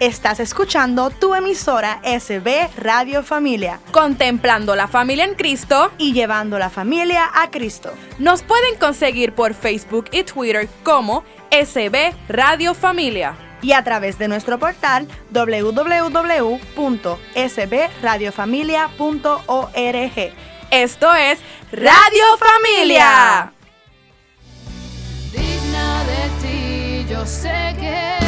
Estás escuchando tu emisora SB Radio Familia. Contemplando la familia en Cristo y llevando la familia a Cristo. Nos pueden conseguir por Facebook y Twitter como SB Radio Familia. Y a través de nuestro portal www.sbradiofamilia.org. Esto es Radio Familia. Digna de ti, yo sé que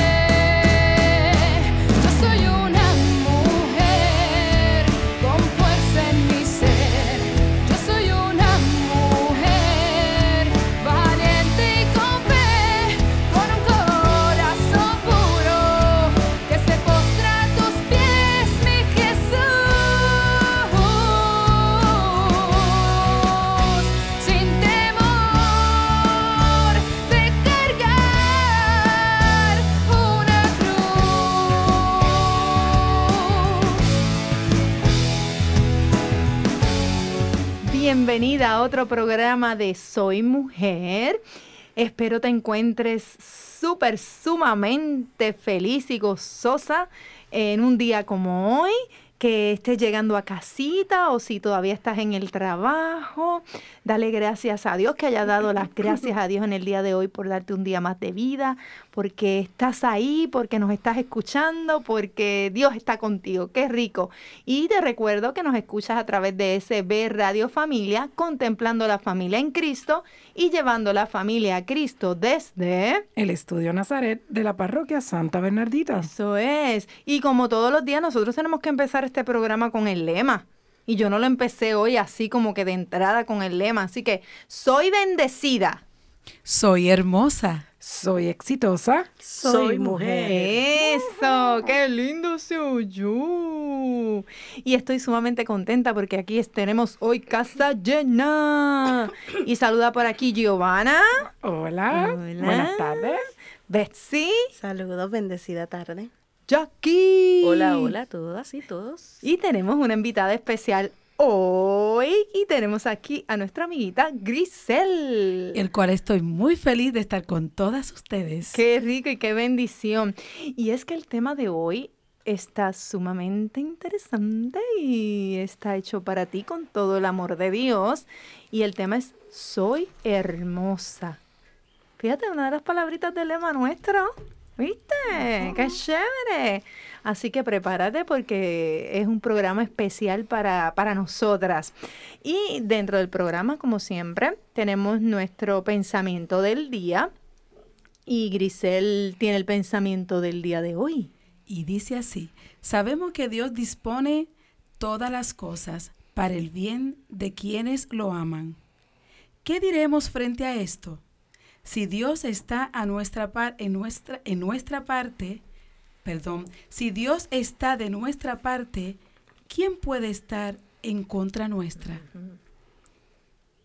bienvenida a otro programa de Soy Mujer. Espero te encuentres súper, sumamente feliz y gozosa en un día como hoy que estés llegando a casita o si todavía estás en el trabajo. Dale gracias a Dios que haya dado las gracias a Dios en el día de hoy por darte un día más de vida, porque estás ahí, porque nos estás escuchando, porque Dios está contigo. Qué rico. Y te recuerdo que nos escuchas a través de SB Radio Familia, contemplando la familia en Cristo y llevando la familia a Cristo desde el Estudio Nazaret de la Parroquia Santa Bernardita. Eso es. Y como todos los días, nosotros tenemos que empezar este programa con el lema. Y yo no lo empecé hoy así como que de entrada con el lema. Así que soy bendecida. Soy hermosa. Soy exitosa. Soy, mujer. Eso, qué lindo se oyó. Y estoy sumamente contenta porque aquí tenemos hoy casa llena. Y saluda por aquí Giovanna. Hola. Buenas tardes. Betsy. Saludos, bendecida tarde. Jackie. Hola, hola a todas y todos. Y tenemos una invitada especial hoy y tenemos aquí a nuestra amiguita Grisel. El cual estoy muy feliz de estar con todas ustedes. Qué rico y qué bendición. Y es que el tema de hoy está sumamente interesante y está hecho para ti con todo el amor de Dios. Y el tema es Soy hermosa. Fíjate, una de las palabritas del lema nuestro. ¿Viste? ¡Qué chévere! Así que prepárate porque es un programa especial para, para nosotras. Y dentro del programa, como siempre, tenemos nuestro pensamiento del día. Y Grisel tiene el pensamiento del día de hoy. Y dice así, sabemos que Dios dispone todas las cosas para el bien de quienes lo aman. ¿Qué diremos frente a esto? Si Dios está a nuestra par, en, nuestra, en nuestra parte, perdón, si Dios está de nuestra parte, ¿quién puede estar en contra nuestra?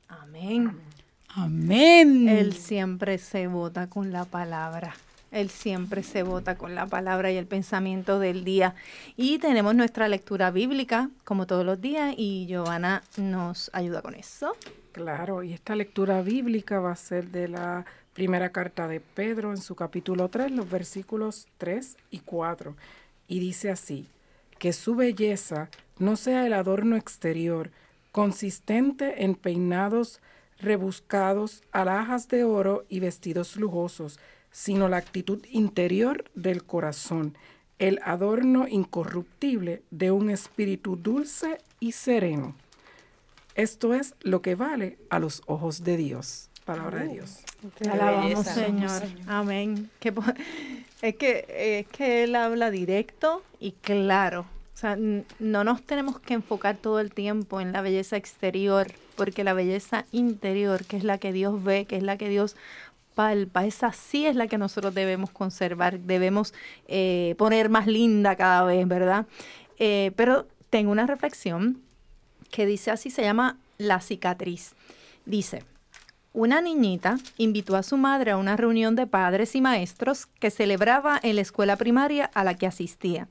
Amén. Amén. Él siempre se vota con la palabra. Él siempre se vota con la palabra y el pensamiento del día. Y tenemos nuestra lectura bíblica, como todos los días, y Giovanna nos ayuda con eso. Claro, y esta lectura bíblica va a ser de la primera carta de Pedro en su capítulo 3, los versículos 3 y 4. Y dice así, que su belleza no sea el adorno exterior, consistente en peinados rebuscados, alhajas de oro y vestidos lujosos, sino la actitud interior del corazón, el adorno incorruptible de un espíritu dulce y sereno. Esto es lo que vale a los ojos de Dios. Palabra de Dios. Te alabamos, Señor. Amén. es, que, es que Él habla directo y claro. O sea, no nos tenemos que enfocar todo el tiempo en la belleza exterior, porque la belleza interior, que es la que Dios ve, que es la que Dios palpa, esa sí es la que nosotros debemos conservar, debemos eh, poner más linda cada vez, ¿verdad? Eh, pero tengo una reflexión que dice así, se llama La cicatriz. Dice, una niñita invitó a su madre a una reunión de padres y maestros que celebraba en la escuela primaria a la que asistía.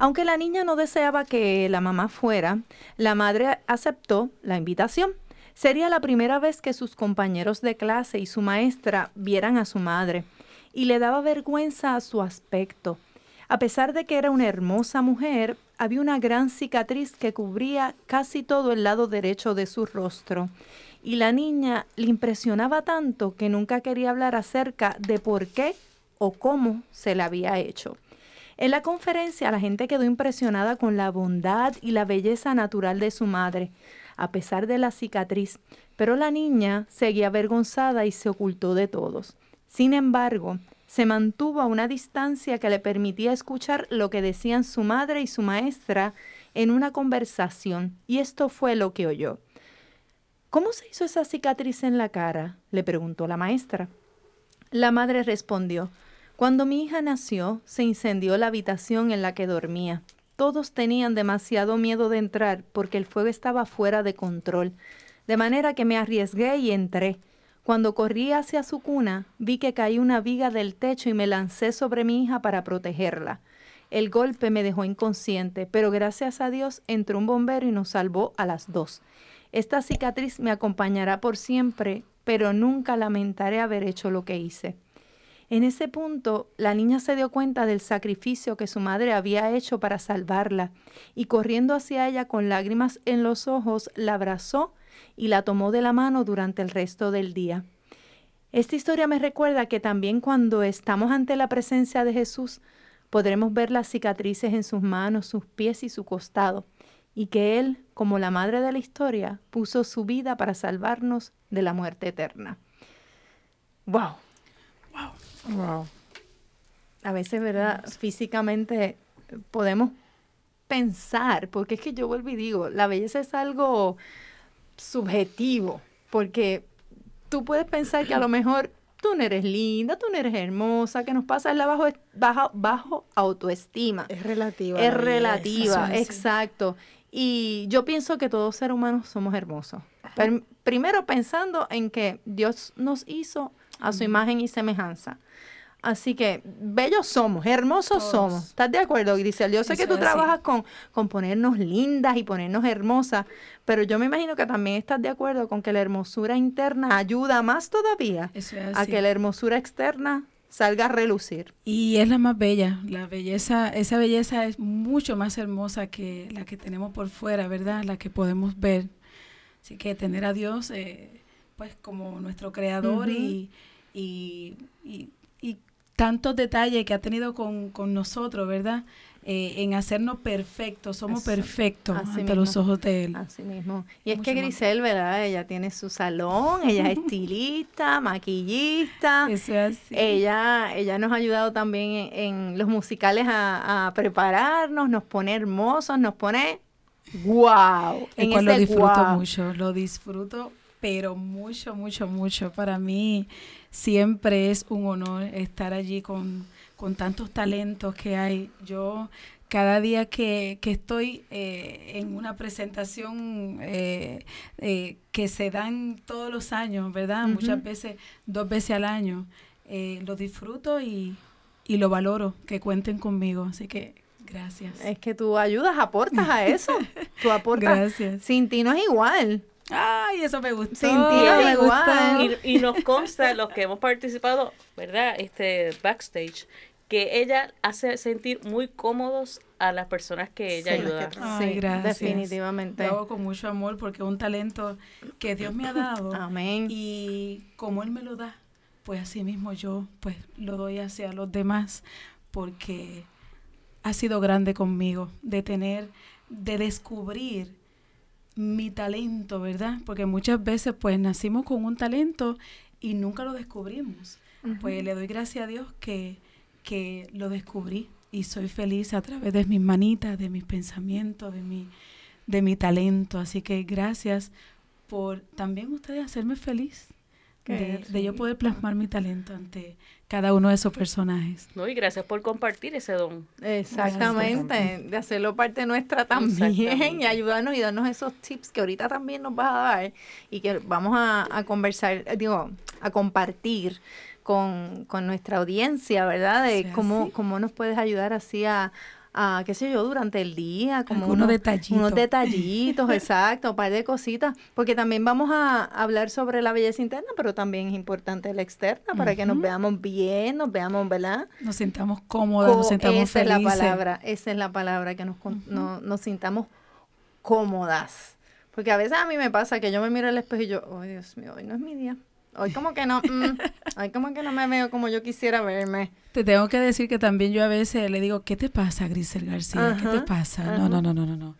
Aunque la niña no deseaba que la mamá fuera, la madre aceptó la invitación. Sería la primera vez que sus compañeros de clase y su maestra vieran a su madre, y le daba vergüenza a su aspecto. A pesar de que era una hermosa mujer, había una gran cicatriz que cubría casi todo el lado derecho de su rostro. Y la niña le impresionaba tanto que nunca quería hablar acerca de por qué o cómo se la había hecho. En la conferencia la gente quedó impresionada con la bondad y la belleza natural de su madre, a pesar de la cicatriz, pero la niña seguía avergonzada y se ocultó de todos. Sin embargo, se mantuvo a una distancia que le permitía escuchar lo que decían su madre y su maestra en una conversación, y esto fue lo que oyó. ¿Cómo se hizo esa cicatriz en la cara? le preguntó la maestra. La madre respondió, cuando mi hija nació, se incendió la habitación en la que dormía. Todos tenían demasiado miedo de entrar porque el fuego estaba fuera de control, de manera que me arriesgué y entré. Cuando corrí hacia su cuna, vi que caí una viga del techo y me lancé sobre mi hija para protegerla. El golpe me dejó inconsciente, pero gracias a Dios entró un bombero y nos salvó a las dos. Esta cicatriz me acompañará por siempre, pero nunca lamentaré haber hecho lo que hice. En ese punto, la niña se dio cuenta del sacrificio que su madre había hecho para salvarla, y corriendo hacia ella con lágrimas en los ojos, la abrazó y la tomó de la mano durante el resto del día. Esta historia me recuerda que también cuando estamos ante la presencia de Jesús, podremos ver las cicatrices en sus manos, sus pies y su costado, y que Él, como la madre de la historia, puso su vida para salvarnos de la muerte eterna. ¡Wow! ¡Wow! A veces, ¿verdad? Físicamente podemos pensar, porque es que yo vuelvo y digo, la belleza es algo subjetivo, porque tú puedes pensar que a lo mejor tú no eres linda, tú no eres hermosa, que nos pasa es la bajo, bajo, bajo autoestima. Es relativa. Es relativa, exacto. Y yo pienso que todos seres humanos somos hermosos. primero pensando en que Dios nos hizo a su imagen y semejanza. Así que bellos somos, hermosos somos. ¿Estás de acuerdo, Grisel? Yo sé que tú trabajas con, con ponernos lindas y ponernos hermosas, pero yo me imagino que también estás de acuerdo con que la hermosura interna ayuda más todavía a que la hermosura externa salga a relucir. Y es la más bella, la belleza, esa belleza es mucho más hermosa que la que tenemos por fuera, ¿verdad? La que podemos ver. Así que tener a Dios, eh, pues como nuestro creador y, y, y tantos detalles que ha tenido con, con nosotros, ¿verdad? Eh, en hacernos perfectos, somos perfectos ante los ojos de Él. Así mismo. Y es que Grisel, ¿verdad? Ella tiene su salón, ella es estilista, maquillista. Eso es así. Ella, ella nos ha ayudado también en, los musicales a, prepararnos, nos pone hermosos, nos pone wow. En lo disfruto mucho, lo disfruto pero mucho, mucho, mucho. Para mí siempre es un honor estar allí con, tantos talentos que hay. Yo cada día que, estoy eh, en una presentación eh, eh, que se dan todos los años, ¿verdad? Muchas veces, dos veces al año, lo disfruto y, y lo valoro, que cuenten conmigo. Así que gracias. Es que tú ayudas, aportas a eso. tú aportas. Gracias. Sin ti no es igual. Ay, eso me gustó. me gustó. Y, nos consta, los que hemos participado, ¿verdad? Este backstage, que ella hace sentir muy cómodos a las personas que ella ayuda. sí, gracias. definitivamente. Lo hago con mucho amor porque es un talento que Dios me ha dado. Amén. Y como Él me lo da, pues así mismo yo pues lo doy hacia los demás porque ha sido grande conmigo de tener, de descubrir mi talento, ¿verdad? Porque muchas veces pues nacimos con un talento y nunca lo descubrimos. Pues le doy gracias a Dios que, que lo descubrí y soy feliz a través de mis manitas, de mis pensamientos, de mi, de mi talento. Así que gracias por también ustedes hacerme feliz de, yo poder plasmar mi talento ante cada uno de esos personajes. No, y gracias por compartir ese don. Exactamente, de hacerlo parte nuestra también y ayudarnos y darnos esos tips que ahorita también nos vas a dar y que vamos a, conversar, digo, a compartir con, nuestra audiencia, ¿verdad? De cómo, cómo nos puedes ayudar así a, a, qué sé yo, durante el día, como Algunos unos detallitos. Unos detallitos, exacto, un par de cositas, porque también vamos a hablar sobre la belleza interna, pero también es importante la externa, para que nos veamos bien, nos veamos, ¿verdad? Nos sintamos cómodas, nos Co- sintamos esa es felices. la palabra, esa es la palabra, que nos, no- nos sintamos cómodas. Porque a veces a mí me pasa que yo me miro al espejo y yo, oh Dios mío, hoy no es mi día. Hoy como que no, mm, hoy como que no me veo como yo quisiera verme. Te tengo que decir que también yo a veces le digo, ¿qué te pasa, Grisel García? ¿Qué te pasa? ajá. No, no, no, no, no, no.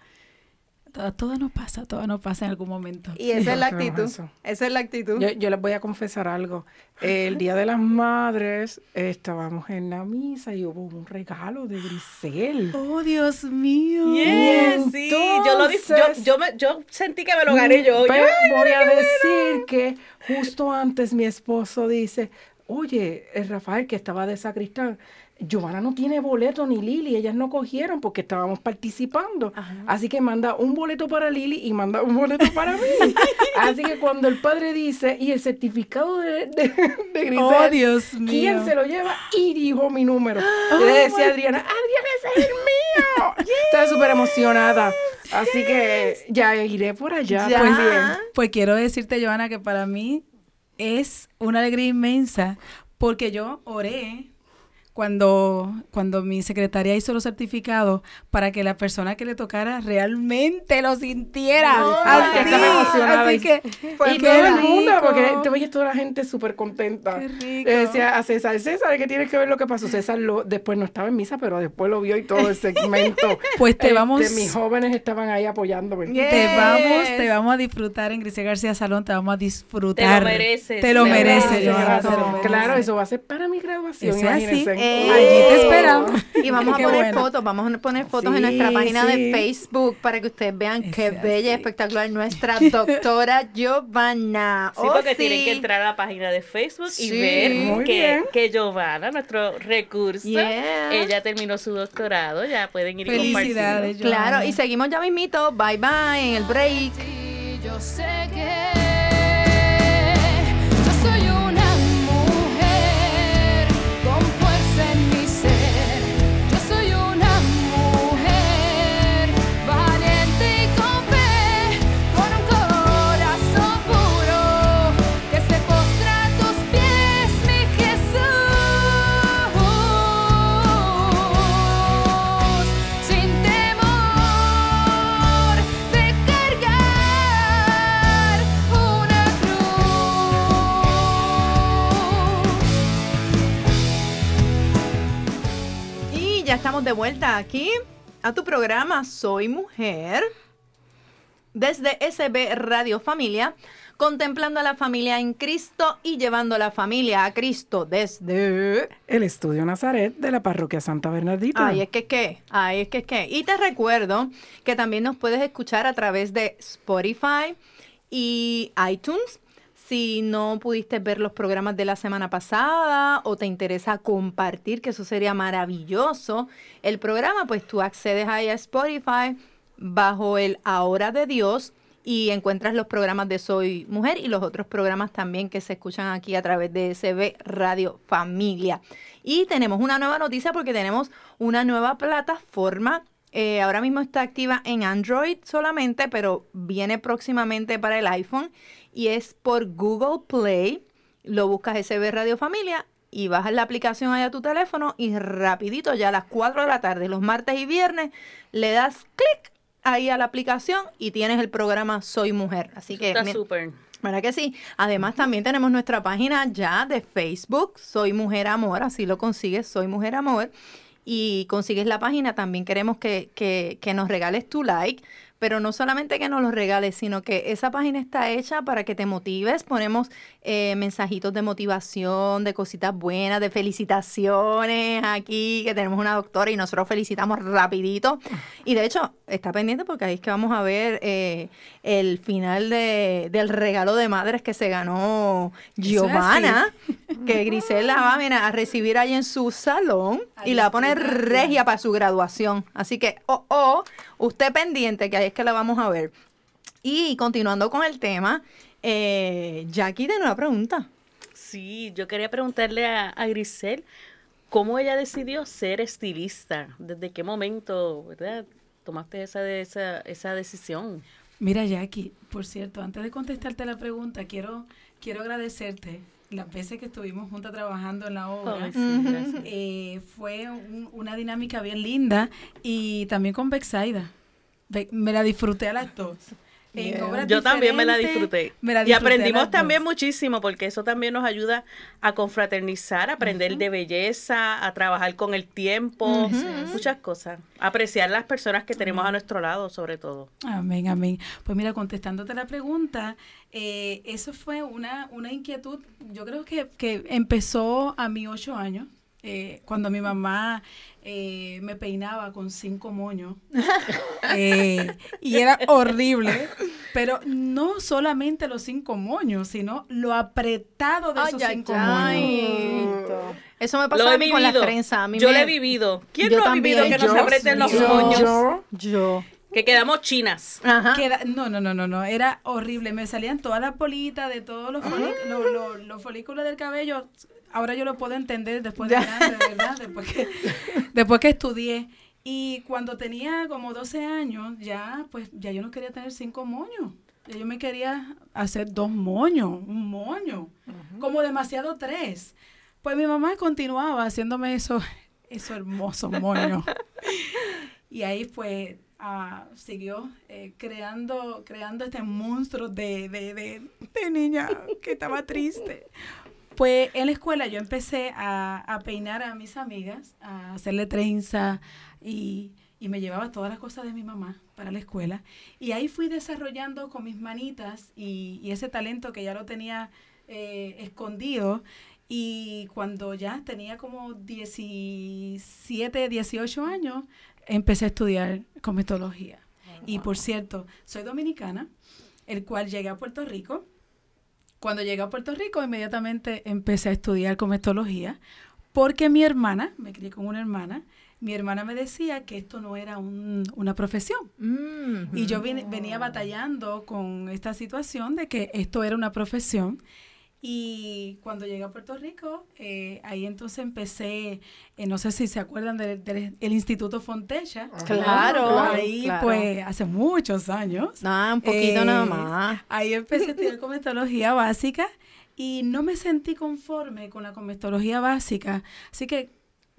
Todo, todo nos pasa, todo nos pasa en algún momento. Y esa es la actitud, eso. esa es la actitud. Yo, yo les voy a confesar algo. El Día de las Madres eh, estábamos en la misa y hubo un regalo de Grisel. Oh, Dios mío. Yes, sí, yo lo yo, yo, me- yo sentí que me lo gané yo. Pero Yo, voy a decir que justo antes mi esposo dice, oye, el Rafael que estaba de sacristán, Giovanna no tiene boleto ni Lili, ellas no cogieron porque estábamos participando. Así que manda un boleto para Lili y manda un boleto para mí. Así que cuando el padre dice, y el certificado de, de, de Grisel, Oh, Dios ¿quién mío. se lo lleva? Y dijo mi número. Le decía a Adriana, Adriana, ese es el mío. Estaba súper emocionada. Así que ya iré por allá. Ya. Pues bien. Pues quiero decirte, Joana, que para mí es una alegría inmensa porque yo oré cuando, cuando mi secretaria hizo los certificados para que la persona que le tocara realmente lo sintiera. No, así, que estaba emocionada así y- que Pues y qué todo el mundo, porque te veías toda la gente súper contenta. Qué rico. Le decía a César, César, que tienes que ver lo que pasó. César lo, después no estaba en misa, pero después lo vio y todo el segmento. Pues te Este, vamos- Mis jóvenes estaban ahí apoyándome. Te vamos, te vamos a disfrutar en Grisel García Salón, te vamos a Te disfrutar. lo mereces. Te lo mereces, te lo mereces. Claro, eso va a ser para mi graduación, Eso es así. Eh, Allí te esperamos. Y vamos a poner bueno. fotos, vamos a poner fotos en nuestra página de. Facebook para que ustedes vean qué Ese bella y así. espectacular nuestra doctora Giovanna. Sí, Oh, porque sí. tienen que entrar a la página de Facebook y ver que, que Giovanna, nuestro recurso, Yeah. ella terminó su doctorado, ya pueden ir y. Felicidades, Claro, y seguimos ya mismito. Bye bye en el break. Yo sé que estamos de vuelta aquí a tu programa Soy Mujer. Desde SB Radio Familia, contemplando a la familia en Cristo y llevando a la familia a Cristo desde... El estudio Nazaret de la parroquia Santa Bernardita. Ay, es que qué, ay, es que qué. Y te recuerdo que también nos puedes escuchar a través de Spotify y iTunes. Si no pudiste ver los programas de la semana pasada o te interesa compartir, que eso sería maravilloso, el programa, pues tú accedes ahí a Spotify bajo el Ahora de Dios y encuentras los programas de Soy Mujer y los otros programas también que se escuchan aquí a través de SB Radio Familia. Y tenemos una nueva noticia porque tenemos una nueva plataforma. Eh, ahora mismo está activa en Android solamente, pero viene próximamente para el iPhone y es por Google Play. Lo buscas SB Radio Familia y bajas la aplicación ahí a tu teléfono y rapidito, ya a las 4 de la tarde, los martes y viernes, le das clic ahí a la aplicación y tienes el programa Soy Mujer. Así que Está súper. ¿Verdad que sí? Además, también tenemos nuestra página ya de Facebook, Soy Mujer Amor, así lo consigues, Soy Mujer Amor. Y consigues la página, también queremos que, que, que nos regales tu like, pero no solamente que nos lo regales, sino que esa página está hecha para que te motives. Ponemos eh, mensajitos de motivación, de cositas buenas, de felicitaciones aquí, que tenemos una doctora y nosotros felicitamos rapidito. Y de hecho, está pendiente porque ahí es que vamos a ver eh, el final de, del regalo de madres que se ganó es Giovanna, que Grisela va mira, a recibir ahí en su salón y la va a poner regia para su graduación. Así que, oh, oh, usted pendiente, que ahí es que la vamos a ver. Y continuando con el tema, eh, Jackie tiene una pregunta. Sí, yo quería preguntarle a, a Grisel, ¿Cómo ella decidió ser estilista? ¿Desde qué momento, verdad? Tomaste esa, esa, esa decisión. Mira, Jackie, por cierto, antes de contestarte la pregunta, quiero, quiero agradecerte las veces que estuvimos juntas trabajando en la obra. Sí, gracias. Eh, fue un- una dinámica bien linda y también con Bexaida. Me la disfruté a las dos. Yeah. Yo también me la disfruté. me la y disfruté aprendimos también dos. muchísimo, porque eso también nos ayuda a confraternizar, a aprender de belleza, a trabajar con el tiempo, muchas cosas. Apreciar las personas que tenemos a nuestro lado, sobre todo. Amén, amén. Pues mira, contestándote la pregunta, eh, eso fue una, una inquietud, yo creo que, que empezó a mis ocho años, eh, cuando mi mamá eh, me peinaba con cinco moños. Eh, y era horrible, pero no solamente los cinco moños, sino lo apretado de Ay, esos ay, cinco ay. moños. Eso me Lo he a mí con las vivido. trenzas. A mí Yo me- lo he vivido. ¿Quién Yo no ha vivido que nos Yo, aprieten los yo, moños? yo, Yo. Que quedamos chinas. Ajá. Queda- no, no, no, no, no, era horrible. Me salían todas las bolitas de todos los, folí- lo- lo- los folículos del cabello. Ahora yo lo puedo entender después de grande, ¿verdad? Después que, después que estudié. Y cuando tenía como 12 años, ya, pues, ya yo no quería tener cinco moños. Ya yo me quería hacer dos moños, un moño. Como demasiado tres. Pues mi mamá continuaba haciéndome eso, esos hermosos moños. Y ahí pues ah, siguió eh, creando, creando este monstruo de, de, de, de niña que estaba triste. Pues en la escuela yo empecé a, a peinar a mis amigas, a hacerle trenza y, y me llevaba todas las cosas de mi mamá para la escuela. Y ahí fui desarrollando con mis manitas y, y ese talento que ya lo tenía eh, escondido. Y cuando ya tenía como 17, 18 años, empecé a estudiar cometología. Y por cierto, soy dominicana, el cual llegué a Puerto Rico. Cuando llegué a Puerto Rico, inmediatamente empecé a estudiar cometología, porque mi hermana, me crié con una hermana, mi hermana me decía que esto no era un- una profesión. Mm. Y yo vine- venía batallando con esta situación de que esto era una profesión. Y cuando llegué a Puerto Rico, eh, ahí entonces empecé, eh, no sé si se acuerdan del, del- el Instituto Fontecha. Claro, Ahí, claro. pues, hace muchos años. No, un poquito Eh, nada más. Ahí empecé a estudiar cometología básica y no me sentí conforme con la cometología básica. Así que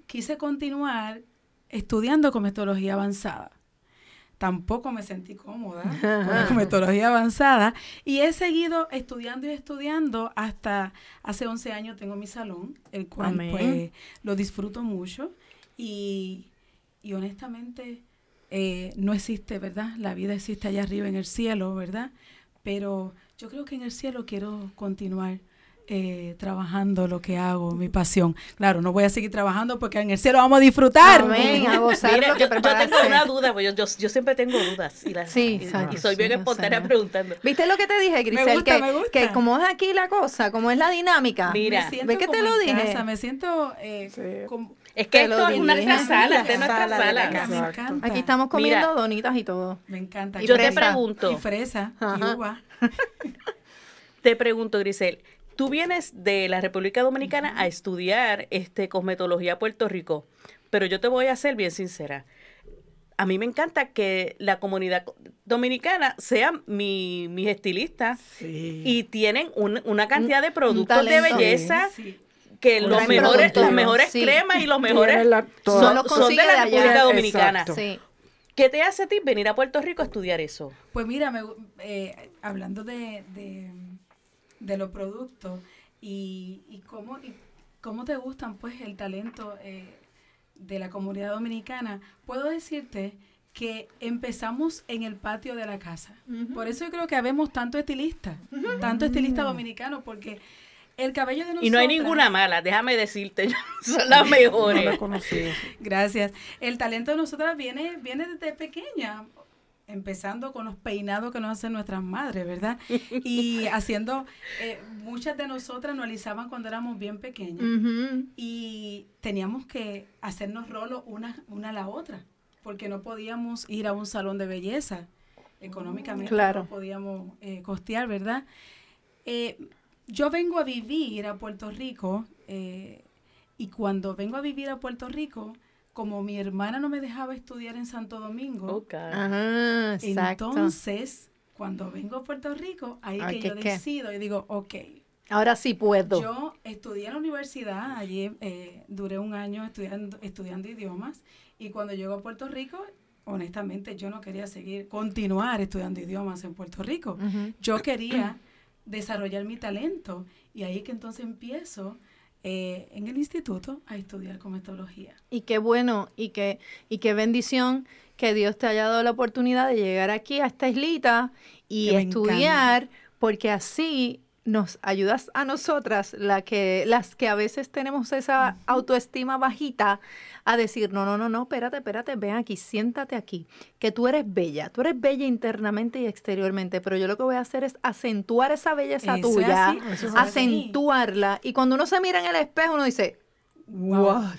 quise continuar estudiando cometología avanzada. Tampoco me sentí cómoda con la cometología avanzada y he seguido estudiando y estudiando hasta hace 11 años tengo mi salón, el cual Amén. pues lo disfruto mucho y, y honestamente eh, no existe, ¿verdad? La vida existe allá arriba en el cielo, ¿verdad? Pero yo creo que en el cielo quiero continuar eh, trabajando lo que hago, mi pasión. Claro, no voy a seguir trabajando porque en el cielo vamos a disfrutar. Amén, a gozar Mira, lo que yo, yo tengo una duda, pues yo, yo, yo siempre tengo dudas. Y, las- Sí, y- soy bien sí, espontánea preguntando. ¿Viste lo que te dije, Grisel? gusta, que, me gusta. que como es aquí la cosa, como es la dinámica. Mira, Me siento ¿Ves que te como lo dije? casa, me siento eh, Sí. como- Es que esto es nuestra sala, esta es nuestra sala sala. Me encanta. Aquí estamos comiendo Mira. donitas y todo. Me encanta. Y Yo te pregunto, Y fresa, y uva. te pregunto, Grisel, tú vienes de la República Dominicana a estudiar este cosmetología a Puerto Rico, pero yo te voy a ser bien sincera. A mí me encanta que la comunidad co- dominicana sea mi, mis estilistas Sí. y tienen un- una cantidad de productos de belleza Sí. que Un los gran mejores, las mejores Sí. cremas y los mejores la- toda- son, Lo son de la allá. República Dominicana. Sí. ¿Qué te hace a ti venir a Puerto Rico a estudiar eso? Pues mira, me eh, hablando de, de, de los productos y, y cómo y cómo te gustan pues el talento eh, de la comunidad dominicana, puedo decirte que empezamos en el patio de la casa. Por eso yo creo que habemos tanto estilista, tanto estilista dominicano, porque el cabello de nosotros... Y no hay ninguna mala, déjame decirte, son las No la mejores. conocí. Gracias. El talento de nosotras viene, viene desde pequeña, empezando con los peinados que nos hacen nuestras madres, ¿verdad? Y haciendo, eh, muchas de nosotras nos alisaban cuando éramos bien pequeñas y teníamos que hacernos rolos una, una a la otra, porque no podíamos ir a un salón de belleza. Económicamente Claro. no podíamos eh, costear, ¿verdad? Eh, yo vengo a vivir a Puerto Rico Y cuando vengo a vivir a Puerto Rico, como mi hermana no me dejaba estudiar en Santo Domingo. Ajá, entonces cuando vengo a Puerto Rico, ahí que ¿qué yo decido y digo, ok, Ahora sí puedo. yo estudié en la universidad, allí eh, duré un año estudiando, estudiando idiomas y cuando llego a Puerto Rico, honestamente yo no quería seguir, continuar estudiando idiomas en Puerto Rico. Yo quería desarrollar mi talento y ahí que entonces empiezo eh, en el instituto a estudiar cometología. Y qué bueno y qué, y qué bendición que Dios te haya dado la oportunidad de llegar aquí a esta islita y Que estudiar, porque así nos ayudas a nosotras, la que, las que a veces tenemos esa autoestima bajita, a decir, no, no, no, no, espérate, espérate, ven aquí, siéntate aquí, que tú eres bella, tú eres bella internamente y exteriormente, pero yo lo que voy a hacer es acentuar esa belleza Eso tuya, así, eso es así. acentuarla, y cuando uno se mira en el espejo, uno dice, what?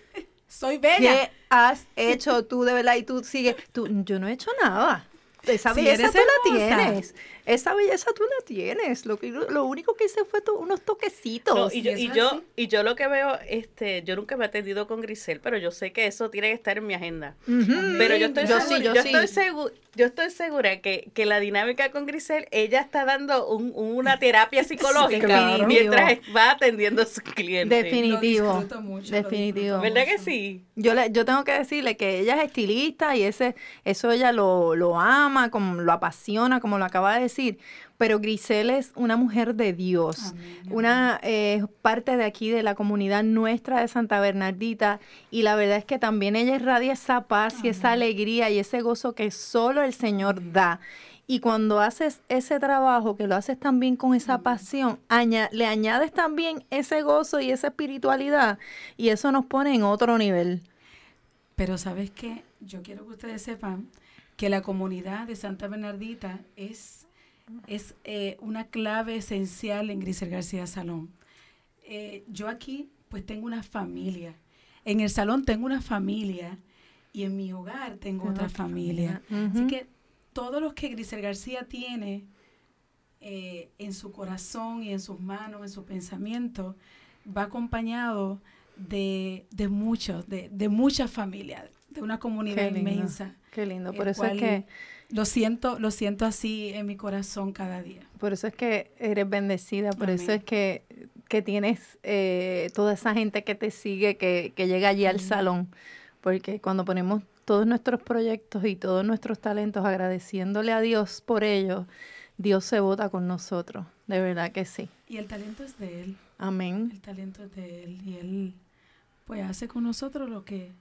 Soy bella. ¿Qué has hecho tú de verdad? Y tú sigues, tú, yo no he hecho nada. Esa belleza eres tú la tienes. Esa belleza tú la tienes. Lo, que, lo único que hice fue tu- unos toquecitos. No, y, yo, y, es yo, así. y yo lo que veo, este, yo nunca me he atendido con Grisel, pero yo sé que eso tiene que estar en mi agenda. Pero yo estoy Yo segura, sí, yo yo sí. estoy segu- yo estoy segura que, que la dinámica con Grisel, ella está dando un- una terapia psicológica Claro. mientras va atendiendo a sus clientes. Definitivo. Lo disfruto mucho, lo definitivo. ¿Verdad que sí? Yo, le, yo tengo que decirle que ella es estilista y ese, eso ella lo, lo ama, como lo apasiona, como lo acaba de decir. Pero Grisel es una mujer de Dios, Amén, una eh, parte de aquí de la comunidad nuestra de Santa Bernardita y la verdad es que también ella irradia esa paz y esa alegría y ese gozo que solo el Señor da. Y cuando haces ese trabajo, que lo haces también con esa pasión, aña- le añades también ese gozo y esa espiritualidad y eso nos pone en otro nivel. Pero sabes qué, yo quiero que ustedes sepan que la comunidad de Santa Bernardita es, es eh, una clave esencial en Grisel García Salón. Eh, yo aquí pues tengo una familia. En el salón tengo una familia y en mi hogar tengo otra familia. Así que todos los que Grisel García tiene eh, en su corazón y en sus manos, en su pensamiento, va acompañado de, de muchos, de, de muchas familias, de una comunidad Qué lindo, inmensa. Qué lindo. Por eso es que lo siento, lo siento así en mi corazón cada día. por eso es que eres bendecida, por eso es que, que tienes eh, toda esa gente que te sigue, que, que llega allí al salón, porque cuando ponemos todos nuestros proyectos y todos nuestros talentos agradeciéndole a Dios por ellos, Dios se vota con nosotros, de verdad que sí. Y el talento es de él, Amén. el talento es de él y él pues hace con nosotros lo que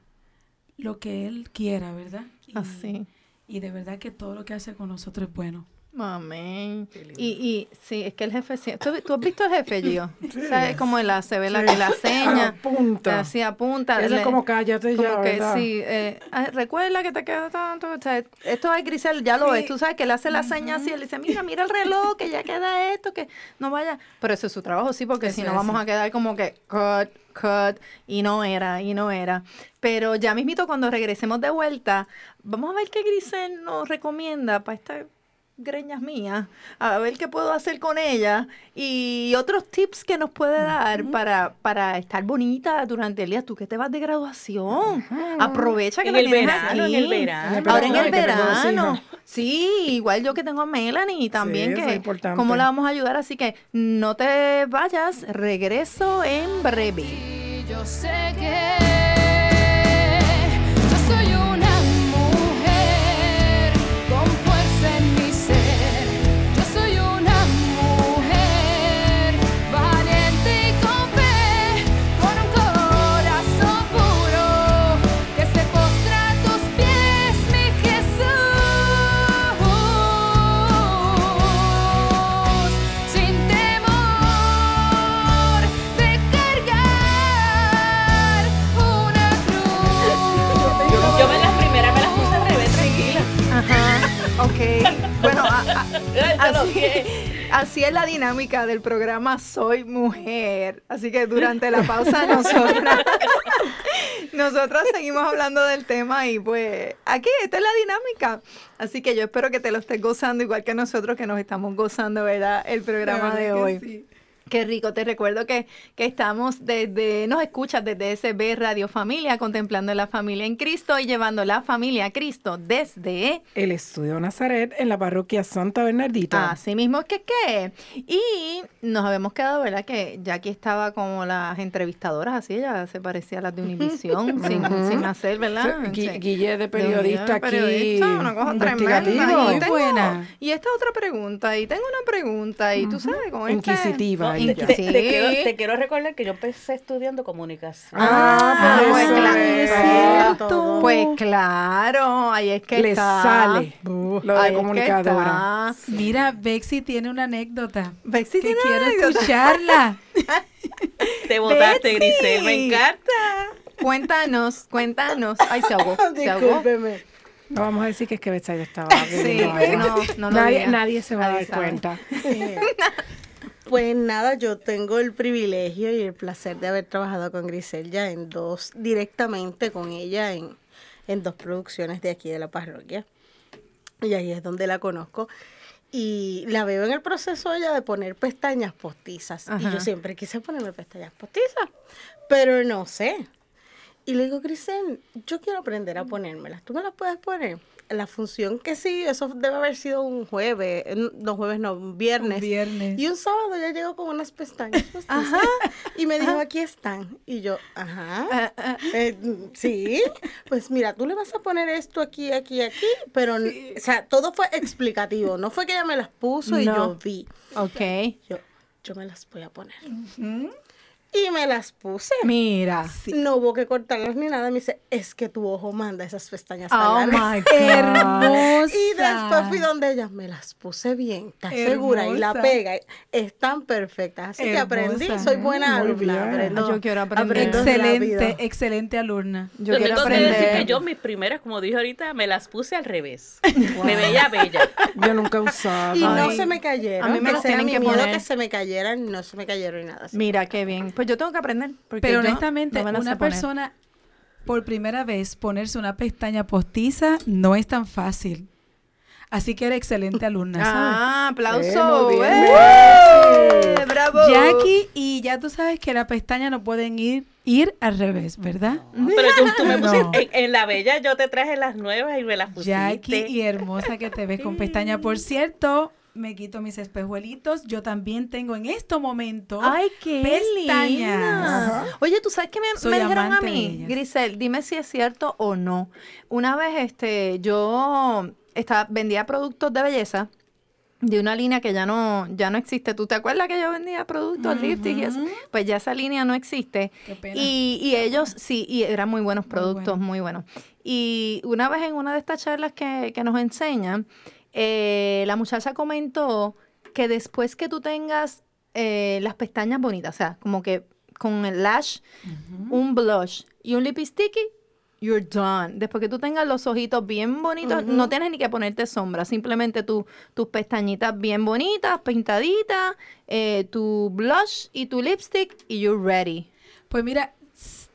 lo que él quiera, ¿verdad? Y, Así. Y de verdad que todo lo que hace con nosotros es bueno. Amén. Qué lindo. Y, y sí, es que el jefe, sí- ¿tú, tú has visto el jefe, Gio? Sí. ¿Sabes cómo él hace, verdad? Sí. Que la seña, Apunta. así apunta. Ese le- es como cállate ya, Como que ¿verdad? sí, eh, ah, recuerda que te queda tanto. o sea, esto es Grisel, ya lo Sí. ves. Tú sabes que le hace la seña así, él dice, mira, mira el reloj, que ya queda esto, que no vaya. Pero eso es su trabajo, sí, porque si no vamos a quedar como que cut, cut, y no era, y no era. Pero ya mismito, cuando regresemos de vuelta, vamos a ver qué Grisel nos recomienda para estas greñas mías, a ver qué puedo hacer con ella y otros tips que nos puede dar para, para estar bonita durante el día. Tú que te vas de graduación, aprovecha que En la el verano, en el verano. Ahora en el verano. Sí, igual yo que tengo a Melanie también, que importante. cómo la vamos a ayudar. Así que no te vayas, regreso en breve. Y yo sé que así, así es la dinámica del programa Soy Mujer. Así que durante la pausa nosotras, nosotras seguimos hablando del tema y pues aquí esta es la dinámica. Así que yo espero que te lo estés gozando igual que nosotros que nos estamos gozando, ¿verdad? El programa de hoy. sí. Qué rico, te recuerdo que, que estamos desde, nos escuchas desde SB Radio Familia, contemplando la familia en Cristo y llevando la familia a Cristo desde El Estudio Nazaret en la parroquia Santa Bernardita. Así mismo que qué. Y nos habíamos quedado, ¿verdad? Que Jackie estaba como las entrevistadoras, así ella se parecía a las de Univisión, sin, sin hacer, ¿verdad? Sí. Guille de periodista día aquí. periodista, una cosa tremenda. Y, buena. y esta otra pregunta, y tengo una pregunta, y tú sabes, con este- Inquisitiva. Te, te- Sí. te quiero, te quiero recordar que yo empecé estudiando comunicación. Ah, Ah, pues pues claro, es es cierto. Pues claro, ahí es que Le está. sale lo de Ahí es que comunicadora. está. Mira, Bexy tiene una anécdota Bexy que tiene una quiero anécdota. escucharla. Te votaste. Grisel, me encanta. Cuéntanos, cuéntanos. Ay, se ahogó. Se ahogó. No vamos a decir que es que Betsaida estaba Sí, no, no lo nadie, nadie se va a dar sabe. cuenta. Pues nada, yo tengo el privilegio y el placer de haber trabajado con Grisel ya en dos, directamente con ella en, en dos producciones de aquí de la parroquia. Y ahí es donde la conozco. Y la veo en el proceso ella de poner pestañas postizas. Y yo siempre quise ponerme pestañas postizas, pero no sé. Y le digo, Grisel, yo quiero aprender a ponérmelas. ¿Tú me las puedes poner? La función que sí, eso debe haber sido un jueves, no jueves, no, un viernes. Un viernes. Y un sábado ya llegó con unas pestañas postizas. Y me dijo, aquí están. Y yo, ajá. Ah, ah, eh, sí, pues mira, tú le vas a poner esto aquí, aquí, aquí, pero, o sea, todo fue explicativo, no fue que ella me las puso y yo vi. ok. Yo, yo me las voy a poner. Y me las puse. Mira. No hubo que cortarlas ni nada. Me dice, es que tu ojo manda esas pestañas tan Oh largas". my God. Hermosa. Y después fui donde ella, me las puse bien, ¿estás segura? Y la pega, están perfectas. Así que aprendí, soy buena Muy alumna. bien. Aprendo, Yo quiero aprender. Excelente, excelente alumna. Yo Yo quiero tengo que decir aprender. que yo mis primeras, como dije ahorita, me las puse al revés. Me veía bella. Yo nunca he usado. Y no Ay, se me cayeron. a mí me era tienen que poner. que se me cayeran, no se me cayeron y nada. así. Mira, qué bien. Pues yo tengo que aprender. Porque Pero yo honestamente, no una persona por primera vez ponerse una pestaña postiza no es tan fácil. Así que eres excelente alumna, ¿sabes? Ah, aplauso. ¡Eh! ¡Bravo! Jackie, y ya tú sabes que las pestañas no pueden ir, ir al revés, ¿verdad? Pero tú, tú me No. pusiste, en, en la bella yo te traje las nuevas y me las pusiste. Jackie y hermosa que te ves con pestañas. Por cierto, me quito mis espejuelitos. Yo también tengo en este momento Ay, qué pestañas. linda. Oye, ¿tú sabes qué me, me dijeron a mí? Grisel, dime si es cierto o no. Una vez este, yo estaba, vendía productos de belleza de una línea que ya no, ya no existe. ¿Tú te acuerdas que yo vendía productos, lifting y eso? Pues ya esa línea no existe. Qué pena. Y, y ellos, sí, y eran muy buenos productos, bueno. muy buenos. Y una vez en una de estas charlas que, que nos enseñan, eh, la muchacha comentó que después que tú tengas eh, las pestañas bonitas, o sea, como que con el lash, un blush y un lipstick, you're done. Después que tú tengas los ojitos bien bonitos, no tienes ni que ponerte sombra, simplemente tu, tus pestañitas bien bonitas, pintaditas, eh, tu blush y tu lipstick y you're ready. Pues mira,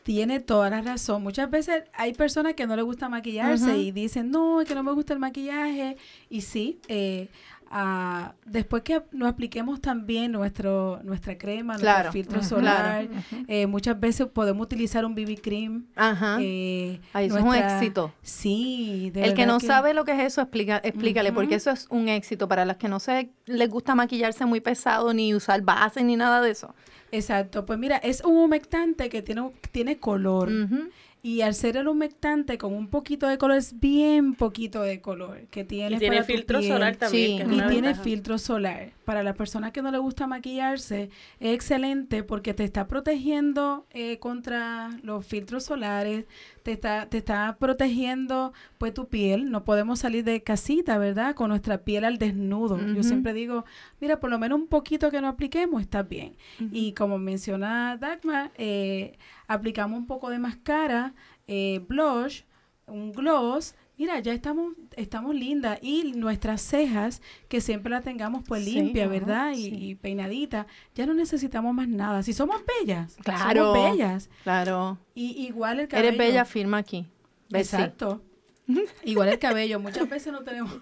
tiene toda la razón. Muchas veces hay personas que no les gusta maquillarse y dicen, no, es que no me gusta el maquillaje. Y sí, eh, ah, después que nos apliquemos también nuestro, nuestra crema, Claro. nuestro filtro solar, Claro. eh, muchas veces podemos utilizar un BB cream. Ajá. eh, Ay, eso es un éxito. Sí, de el que no sabe lo que es eso, explica, explícale, porque eso es un éxito. Para las que no se les gusta maquillarse muy pesado, ni usar base, ni nada de eso. Exacto, pues mira, es un humectante que tiene, tiene color. Ujú. Y al ser el humectante con un poquito de color, es bien poquito de color que tiene Y tiene para tu filtro piel. solar también. Sí. que es Y una tiene ventaja. filtro solar. Para las personas que no les gusta maquillarse, es excelente porque te está protegiendo eh, contra los filtros solares, te está, te está protegiendo pues tu piel. No podemos salir de casita, ¿verdad? Con nuestra piel al desnudo. Yo siempre digo, mira, por lo menos un poquito que no apliquemos está bien. Y como menciona Dagmar, eh, aplicamos un poco de máscara, eh, blush, un gloss. Mira, ya estamos, estamos lindas. Y nuestras cejas, que siempre las tengamos pues Sí, limpias, ajá, ¿verdad? Y, sí. y peinaditas. Ya no necesitamos más nada. Si somos bellas, Claro. somos bellas. Claro. Y igual el cabello. Eres bella, firma aquí. Exacto. Igual el cabello, muchas veces no tenemos.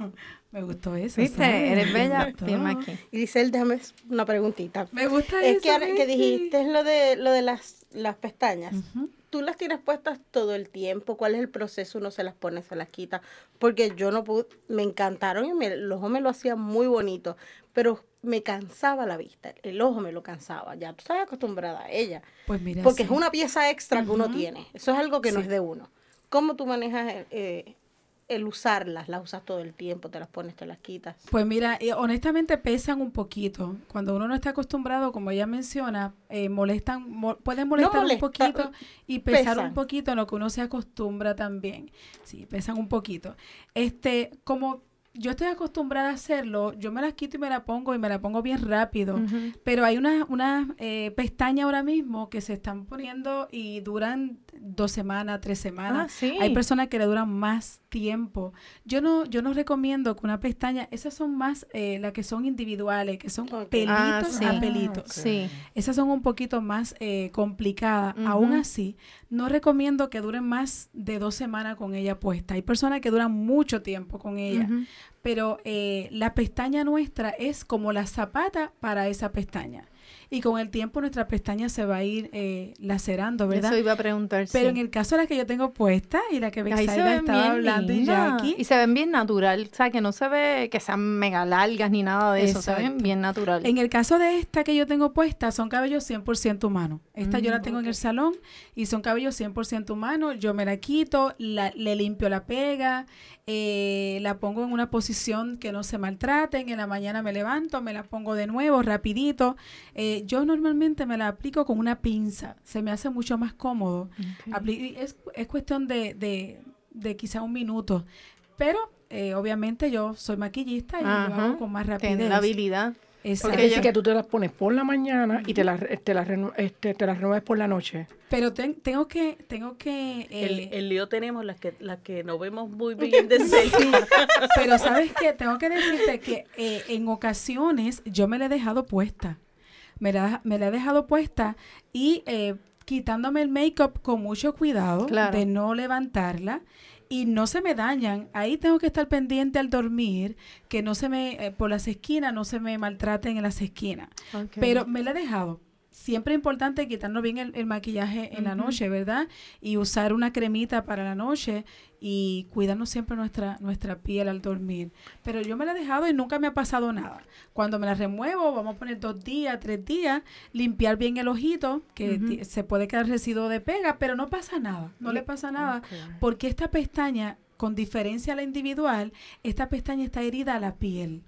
Me gustó eso. ¿Viste? ¿sabes? Eres bella. Firma aquí. Grisel, déjame una preguntita. Me gusta Es eso. que ahora que dijiste lo de lo de las, las pestañas. ¿Tú las tienes puestas todo el tiempo? ¿Cuál es el proceso? Uno se las pone, se las quita. Porque yo no pude, me encantaron y me, el ojo me lo hacía muy bonito, pero me cansaba la vista. El ojo me lo cansaba. Ya tú estás acostumbrada a ella. Pues mira. Porque sí. es una pieza extra que uno tiene. Eso es algo que no es de uno. ¿Cómo tú manejas eh, el usarlas? ¿Las usas todo el tiempo? ¿Te las pones, te las quitas? Pues mira, eh, honestamente pesan un poquito. Cuando uno no está acostumbrado, como ella menciona, eh, molestan, mo- pueden molestar molesta, un poquito y pesar pesan. un poquito en lo que uno se acostumbra también. Sí, pesan un poquito. Este, como yo estoy acostumbrada a hacerlo, yo me las quito y me la pongo y me la pongo bien rápido. Pero hay unas unas, eh, pestañas ahora mismo que se están poniendo y duran dos semanas, tres semanas. Ah, sí. Hay personas que le duran más tiempo. Yo no, yo no recomiendo que una pestaña, esas son más eh, las que son individuales, que son pelitos Ah, sí. a pelitos. Sí. Esas son un poquito más eh, complicadas. Ujú. Aún así, no recomiendo que duren más de dos semanas con ella puesta. Hay personas que duran mucho tiempo con ella. Pero eh, la pestaña nuestra es como la zapata para esa pestaña. Y con el tiempo nuestra pestaña se va a ir eh, lacerando, ¿verdad? Eso iba a preguntar. Pero sí. en el caso de la que yo tengo puesta y la que Bexaida estaba hablando y lindas. Jackie, Y se ven bien natural. O sea, que no se ve que sean mega largas ni nada de eso. Se ven Exacto. bien natural. En el caso de esta que yo tengo puesta, son cabellos 100% humanos. Esta yo la Mm, tengo en el salón y son cabellos 100% humanos. Yo me la quito, la- le limpio la pega, eh, la pongo en una posición que no se maltraten. En la mañana me levanto, me la pongo de nuevo, rapidito. Eh, yo normalmente me la aplico con una pinza. Se me hace mucho más cómodo. Es, es cuestión de, de, de quizá un minuto. Pero eh, obviamente yo soy maquillista y lo Ajá. hago con más rapidez. Tienen la habilidad. Exacto. Porque Es que tú te las pones por la mañana y te las, te las, este, te las renueves por la noche. Pero ten- tengo que, tengo que, El, eh, el lío tenemos las que, las que no vemos muy bien de cerca. pero sabes que tengo que decirte que eh, en ocasiones yo me la he dejado puesta, me la, me la he dejado puesta y eh, quitándome el make-up con mucho cuidado Claro. de no levantarla y no se me dañan. Ahí tengo que estar pendiente al dormir, que no se me, eh, por las esquinas, no se me maltraten en las esquinas. Pero me la he dejado. Siempre es importante quitarnos bien el, el maquillaje en la noche, ¿verdad? Y usar una cremita para la noche y cuidarnos siempre nuestra, nuestra piel al dormir. Pero yo me la he dejado y nunca me ha pasado nada. Cuando me la remuevo, vamos a poner dos días, tres días, limpiar bien el ojito, que se puede quedar residuo de pega, pero no pasa nada, no le pasa nada, porque esta pestaña, con diferencia a la individual, esta pestaña está herida a la piel.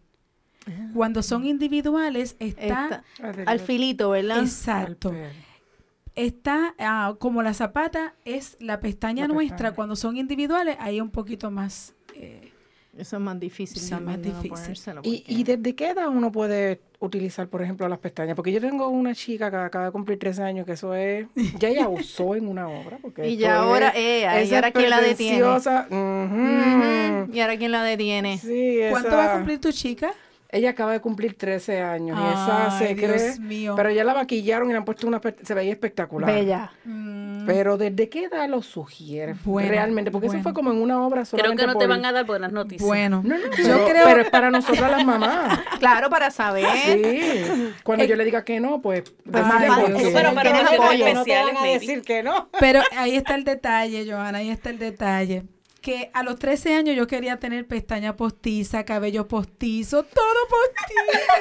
Cuando son individuales, está Esta- al filito, ¿verdad? Exacto. Está ah, como la zapata es la pestaña La nuestra, pestaña. cuando son individuales, ahí es un poquito más. eh, Eso es más difícil Sí, más ¿Y, ¿Y desde qué edad uno puede utilizar, por ejemplo, las pestañas? Porque yo tengo una chica que acaba de cumplir 13 años, que eso es, ya ella usó en una obra. Porque Y ya ahora, es- eh, esa ahora quién la detiene. ¿Y ahora quién la detiene? Sí, ¿Cuánto esa- va a cumplir tu chica? Ella acaba de cumplir 13 años y esa Ay, se Dios cree. mío. Pero ya la maquillaron y le han puesto una. Se veía espectacular. Bella. Mm, Pero ¿desde qué edad lo sugiere? Bueno, Realmente, porque eso fue como en una obra Creo solamente que no te van a dar buenas noticias. bueno, No, no, yo pero, creo. pero es para nosotras las mamás. Claro, para saber. Sí. Cuando yo le diga que no, pues. Pues qué. Pero- apoyo, no te especiales, van a decir que no. Pero ahí está el detalle, Johanna, ahí está el detalle. Que a los 13 años yo quería tener pestaña postiza, cabello postizo, todo postizo.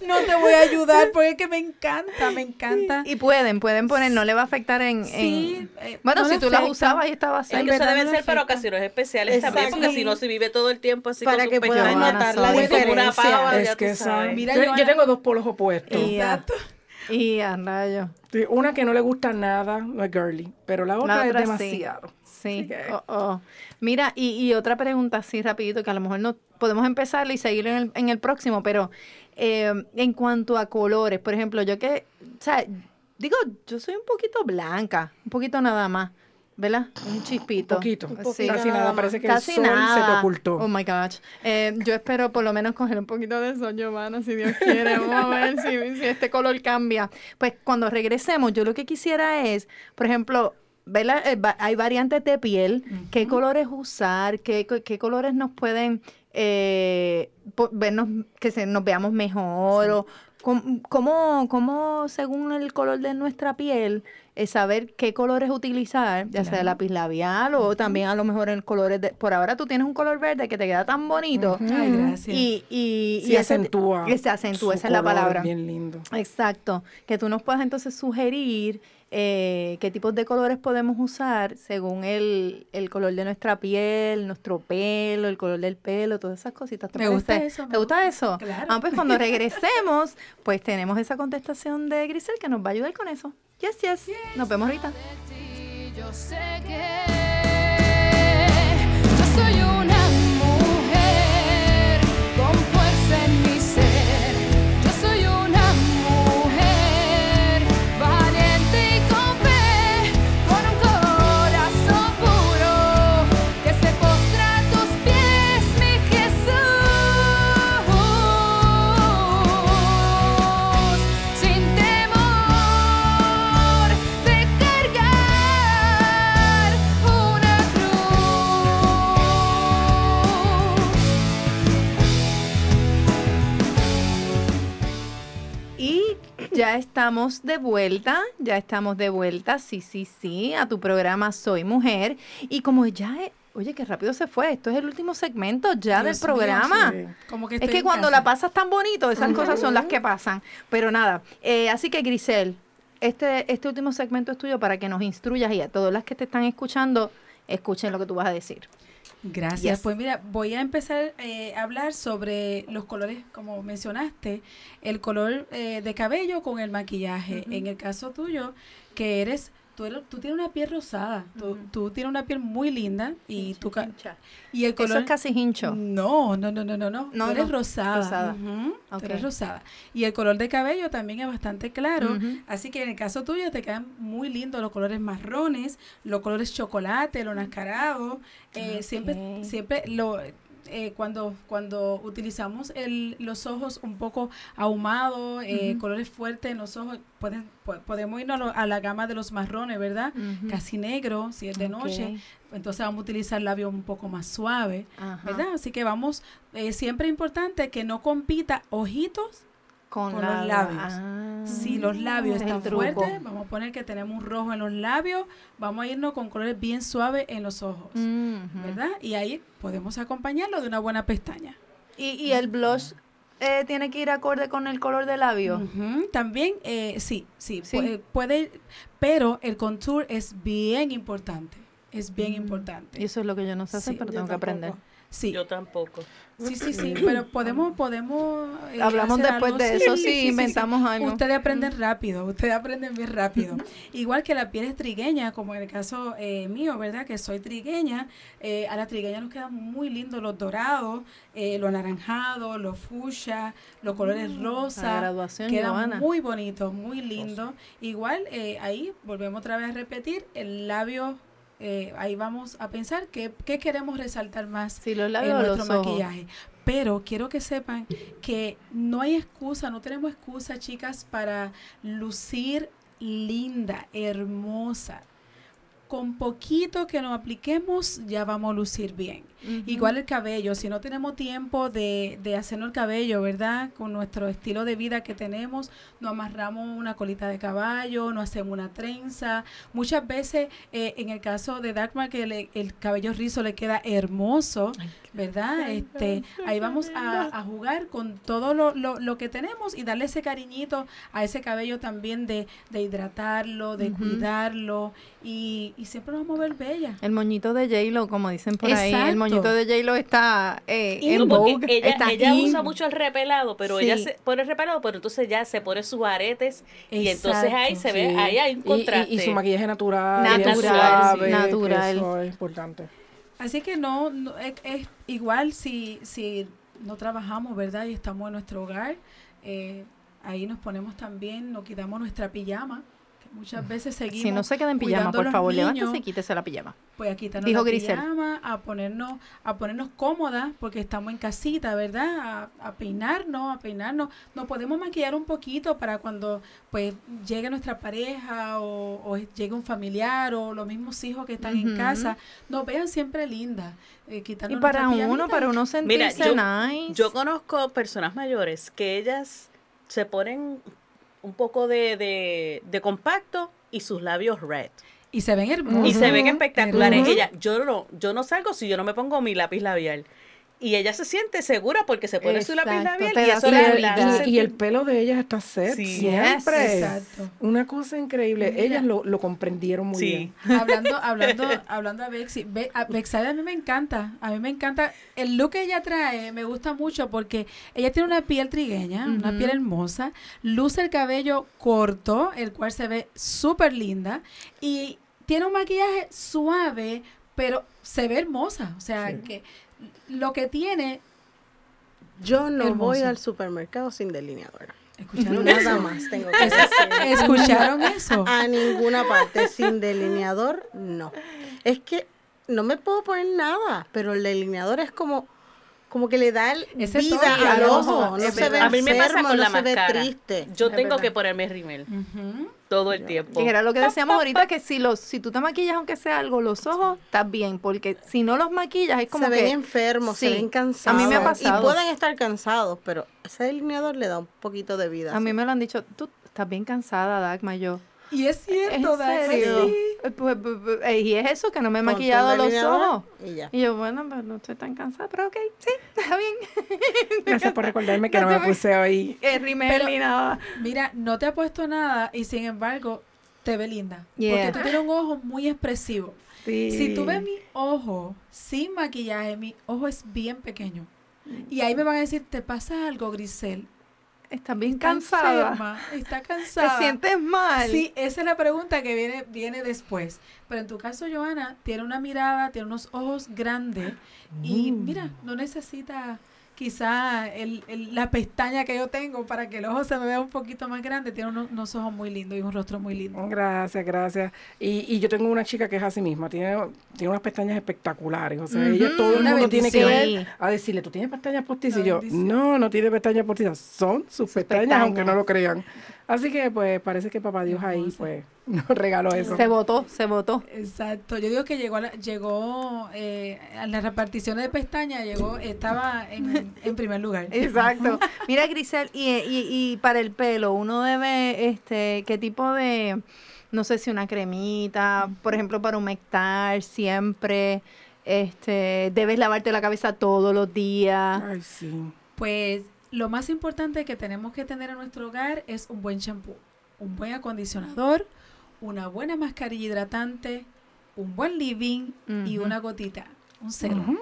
no te voy a ayudar porque es que me encanta, me encanta. Y pueden, pueden poner, no le va a afectar en... Sí, en- eh, Bueno, no si tú las usabas y estaba Ellos cerca. se verdad deben no ser para ocasiones especiales también, porque si no se vive todo el tiempo así Para con que puedan notar la diferencia. pava, Es ya que sabes. esa- Mira, yo, tengo dos polos opuestos. Y a, Exacto. y a rayo. Sí, Una que no le gusta nada, no es girly, pero la otra, La otra es demasiado. Sí. Que- oh, oh. Mira, y, y otra pregunta así rapidito, que a lo mejor no podemos empezar y seguir en el, en el próximo, pero eh, en cuanto a colores, por ejemplo, yo que, o sea, digo, yo soy un poquito blanca, un poquito nada más, ¿verdad? Un chispito. Poquito. Sí. Casi nada, parece que Casi el sol se te nada. ocultó. Oh my gosh. Eh, yo espero por lo menos coger un poquito de sol, Giovanna, si Dios quiere. Vamos a ver si, si este color cambia. Pues cuando regresemos, yo lo que quisiera es, por ejemplo, ¿verdad? Eh, va- hay variantes de piel, qué colores usar, qué, qué colores nos pueden eh, vernos, que se, nos veamos mejor, o cómo, cómo, según el color de nuestra piel, eh, saber qué colores utilizar, ya sea lápiz labial o también a lo mejor en colores de... Por ahora tú tienes un color verde que te queda tan bonito. Ay, gracias. Y, y, Sí, y acentúa. que se acentúa, esa es la palabra. Bien lindo. Exacto, que tú nos puedas entonces sugerir eh, qué tipos de colores podemos usar según el, el color de nuestra piel, nuestro pelo, el color del pelo, todas esas cositas. ¿Te Me gusta eso, ¿Te gusta eso? Claro. Ah, pues cuando regresemos, pues tenemos esa contestación de Grisel que nos va a ayudar con eso. Yes, yes. Nos vemos ahorita. de ti, yo sé que ya estamos de vuelta, ya estamos de vuelta, sí, sí, sí, a tu programa Soy Mujer. Y como ya, oye, qué rápido se fue, esto es el último segmento ya Dios del mío, programa. Sí. Como que Es que cuando casa. la pasas tan bonito, esas cosas son las que pasan. Pero nada, eh, así que Grisel, este, este último segmento es tuyo para que nos instruyas y a todas las que te están escuchando, escuchen lo que tú vas a decir. Gracias. Yes. Pues mira, voy a empezar eh, a hablar sobre los colores, como mencionaste, el color eh, de cabello con el maquillaje. En el caso tuyo, que eres, tú, eres- tú tienes una piel rosada, tú, tú tienes una piel muy linda y tu ca- y el color Eso es casi hincho. No, no, no, no, no, no. No, tú eres no, rosada. rosada. Ujú, tú eres rosada. Y el color de cabello también es bastante claro. Así que en el caso tuyo te quedan muy lindos los colores marrones, los colores chocolate, lo nascarado. Eh, Siempre, siempre lo eh, cuando cuando utilizamos el, los ojos un poco ahumados, eh, colores fuertes en los ojos, pueden, po- podemos irnos a, lo- a la gama de los marrones, ¿verdad? Casi negro, si es de noche. Entonces vamos a utilizar labios un poco más suaves. Ajá. ¿verdad? Así que vamos, eh, siempre importante que no compita ojitos. Con, Con la- los labios. Ah, Si los labios están fuertes, vamos a poner que tenemos un rojo en los labios, vamos a irnos con colores bien suaves en los ojos. ¿verdad? Y ahí podemos acompañarlo de una buena pestaña. ¿Y, y el blush eh, tiene que ir acorde con el color de labio? También, eh, sí, sí, Sí. Puede, puede- pero el contour es bien importante, es bien importante. Y eso es lo que yo no sé hacer, Sí, pero tengo que aprender. Sí, Yo tampoco. sí, sí, sí, pero podemos, podemos. eh, Hablamos después algo. de eso, sí, inventamos algo. Ustedes aprenden rápido, ustedes aprenden bien rápido. Igual que la piel es trigueña, como en el caso eh, mío, ¿verdad? Que soy trigueña. eh, a la trigueña nos quedan muy lindos los dorados, eh, los anaranjados, los fuchsia, los colores rosas. la graduación, Quedan Giovanna. muy bonitos, muy lindos. Igual eh, ahí volvemos otra vez a repetir el labio. Eh, ahí vamos a pensar qué, qué queremos resaltar más Sí, los labios en nuestro los maquillaje. Pero quiero que sepan que no hay excusa, no tenemos excusa, chicas, para lucir linda, hermosa. Con poquito que nos apliquemos, ya vamos a lucir bien. Igual el cabello, si no tenemos tiempo de, de hacernos el cabello, ¿verdad? Con nuestro estilo de vida que tenemos, nos amarramos una colita de caballo, nos hacemos una trenza. Muchas veces, eh, en el caso de Darkmark, el, el cabello rizo le queda hermoso, ¿verdad? Este, ahí vamos a, a jugar con todo lo, lo, lo que tenemos y darle ese cariñito a ese cabello también de, de hidratarlo, de cuidarlo y, y siempre nos vamos a ver bella. El moñito de J-Lo, como dicen por ahí, el Exacto. Moñito de J-Lo está eh, Y en No, porque vogue, ella, está ella in. usa mucho el repelado, pero Sí. ella se pone el repelado, pero entonces ya se pone sus aretes y entonces ahí se ve, Sí. ahí hay un Y- y- contraste. Y, su maquillaje natural, Natural, suave, sí. natural. Eso es importante. Así que no, no- es, es igual si, si no trabajamos, ¿verdad? Y estamos en nuestro hogar, eh, ahí nos ponemos también, nos quitamos nuestra pijama, Muchas veces seguimos Si no se queda en pijama, por favor, niños, levántese y quítese la pijama. pues a quitarnos Dijo la Grisel. pijama, a ponernos, a ponernos cómodas, porque estamos en casita, ¿verdad? A, a peinarnos, a peinarnos. Nos podemos maquillar un poquito para cuando pues llegue nuestra pareja o, o llegue un familiar o los mismos hijos que están en casa, nos vean siempre lindas. eh, Y para uno, pijamita. para uno Mira, sentirse yo, nice. yo conozco personas mayores que ellas se ponen un poco de, de, de compacto y sus labios red. Y se ven hermosos. Y se ven espectaculares. Ella, yo no, yo no salgo si yo no me pongo mi lápiz labial. Y ella se siente segura porque se pone su lápiz Exacto, labial y eso la, la Y, y el pelo de ellas está set Sí. siempre. Exacto. Una cosa increíble. Mira. Ellas lo, lo comprendieron muy Sí. bien. hablando, hablando, hablando a Bexy, Be a Bexaida a mí me encanta, a mí me encanta, el look que ella trae me gusta mucho porque ella tiene una piel trigueña, una piel hermosa, luce el cabello corto, el cual se ve súper linda y tiene un maquillaje suave, pero se ve hermosa, o sea Sí. que lo que tiene, Yo no voy al supermercado sin delineador. ¿escucharon Nada eso? más tengo que decir. ¿Escucharon eso? A ninguna parte sin delineador, no. Es que no me puedo poner nada, pero el delineador es como como que le da el Ese vida toque al ojo, no se ve. A mí me pasa con no la se ve máscara. triste. Yo Es tengo verdad. que ponerme rímel todo el tiempo. Y era lo que decíamos ahorita, que si los, si tú te maquillas aunque sea algo, los ojos, estás bien, porque si no los maquillas es como se ven enfermos, Sí, se ven cansados. a mí me ha Y pasado. pueden estar cansados, pero ese delineador le da un poquito de vida. A mí sí. me lo han dicho, tú estás bien cansada, Dagma, yo. Y es ¿En cierto, serio? sí. Pues, pues, pues, eh, y es eso, que no me he maquillado los ojos. Y ya. Y yo, bueno, pues no estoy tan cansada, pero ok, sí, está bien. Gracias por recordarme que no me puse hoy. Eh, rímel Pero- ni nada. Mira, no te ha puesto nada y sin embargo te ve linda. Yeah. Porque tú tienes un ojo muy expresivo. Sí. Si tú ves mi ojo sin maquillaje, mi ojo es bien pequeño. Y ahí me van a decir, ¿te pasa algo, Grisel? Estás bien ¿Está cansada. enferma? ¿Está ¿Te cansada? sientes mal? Sí, esa es la pregunta que viene, viene después. Pero en tu caso, Joana, tiene una mirada, tiene unos ojos grandes y Mm. mira, no necesita quizá el, el- la pestaña que yo tengo para que el ojo se me vea un poquito más grande. Tiene unos, unos ojos muy lindos y un rostro muy lindo. Gracias, gracias. Y, y yo tengo una chica que es así misma, tiene, tiene unas pestañas espectaculares. O sea, ella todo el mundo tiene que ver a decirle, ¿tú tienes pestañas postizas? Y yo, no, no tiene pestañas postizas, son sus, pestañas, pestañas. aunque no lo crean. Así que, pues, parece que papá Dios ahí, pues, nos regaló eso. Se votó, se votó. Exacto. Yo digo que llegó a la, llegó eh, a las reparticiones de pestañas, llegó, estaba en, en primer lugar. Exacto. Mira, Grisel, y, y, y para el pelo, uno debe, este, ¿qué tipo de, no sé si una cremita, por ejemplo, para humectar siempre, este, debes lavarte la cabeza todos los días? Ay, sí. Pues lo más importante que tenemos que tener en nuestro hogar es un buen champú, un buen acondicionador, una buena mascarilla hidratante, un buen living y una gotita, un serum.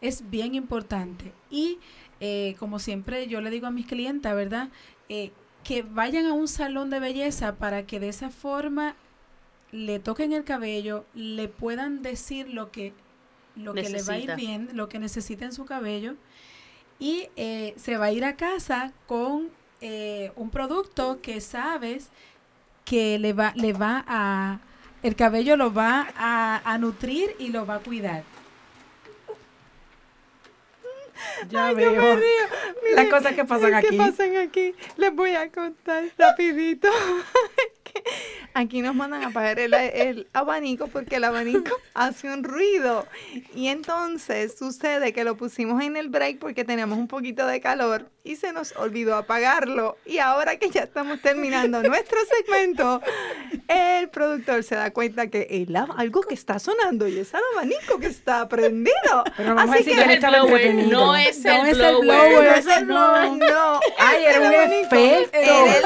Es bien importante. Y eh, como siempre yo le digo a mis clientas, ¿verdad? Eh, que vayan a un salón de belleza para que de esa forma le toquen el cabello, le puedan decir lo que, lo que le va a ir bien, lo que necesita en su cabello. Y eh, se va a ir a casa con eh, un producto que sabes que le va, le va a, el cabello lo va a, a nutrir y lo va a cuidar. Ya veo las cosas que pasan aquí. ¿Qué pasan aquí? Les voy a contar rapidito. Aquí nos mandan a apagar el, el abanico porque el abanico hace un ruido. Y entonces sucede que lo pusimos en el break porque teníamos un poquito de calor y se nos olvidó apagarlo. Y ahora que ya estamos terminando nuestro segmento, el productor se da cuenta que el algo que está sonando y es el abanico que está prendido. Pero vamos a Así decir que que Es el blower, no es No el es el blower. blower. No es el blower, no. Ay, era un efecto. Era el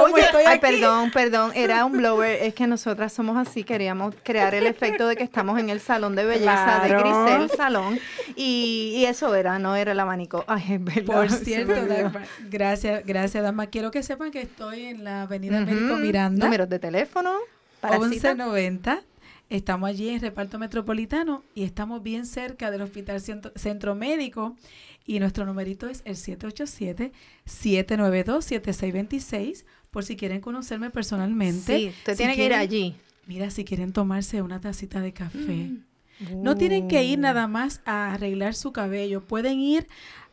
Como Oye, estoy ay, perdón, perdón, era un blower. Es que nosotras somos así, queríamos crear el efecto de que estamos en el salón de belleza de. Grisel Salón. Y, y eso era, no era el abanico. Ay, es verdad. Por cierto. Dagmar, gracias, gracias, Dama. Quiero que sepan que estoy en la Avenida Ujú. Américo Miranda, Números de teléfono. Para cita. 1190. Estamos allí en Reparto Metropolitano y estamos bien cerca del Hospital Centro, Centro Médico. Y nuestro numerito es el 787-792-7626. Por si quieren conocerme personalmente. Sí, usted si tiene que ir allí. Mira, si quieren tomarse una tacita de café. No tienen que ir nada más a arreglar su cabello. Pueden ir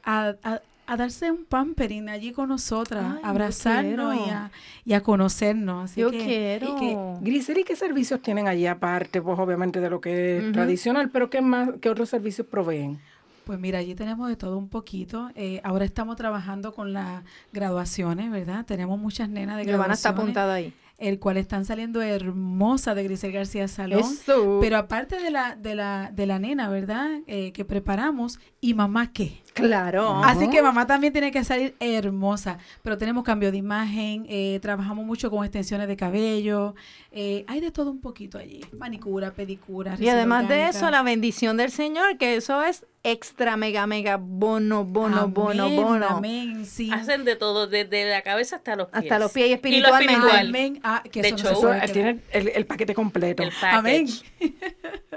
a, a- a darse un pampering allí con nosotras, Ay, abrazarnos y a, y a conocernos. Así Yo que- quiero. que- Grisel, ¿y qué servicios tienen allí aparte, pues obviamente de lo que es tradicional, pero qué más, qué otros servicios proveen? Pues mira, allí tenemos de todo un poquito. Eh, ahora estamos trabajando con las graduaciones, ¿verdad? Tenemos muchas nenas de Giovanna está graduaciones, apuntada ahí. el cual están saliendo hermosas de Grisel García Salón. Eso. Pero aparte de la, de la, de la nena, ¿verdad? Eh, que preparamos, ¿y mamá qué? Claro. Así que mamá también tiene que salir hermosa. Pero tenemos cambio de imagen, eh, trabajamos mucho con extensiones de cabello. eh, hay de todo un poquito allí. Manicura, pedicura. Y además de eso, la bendición del Señor, que eso es extra, mega, mega, bono, bono, bono, Amén, bono. Amén, sí. Hacen de todo, desde la cabeza hasta los pies. Hasta los pies y lo espiritualmente. espiritual. Amén. Ah, que De eso no se quedar. tiene el, el paquete completo. El package. Amén.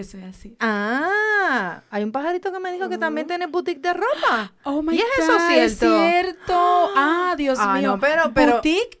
Eso es así. Ah, hay un pajarito que me dijo que también tiene boutique de ropa. Oh my ¿Y es eso God, es cierto? cierto. Ah, Dios Ah, mío. no, pero- pero- Boutique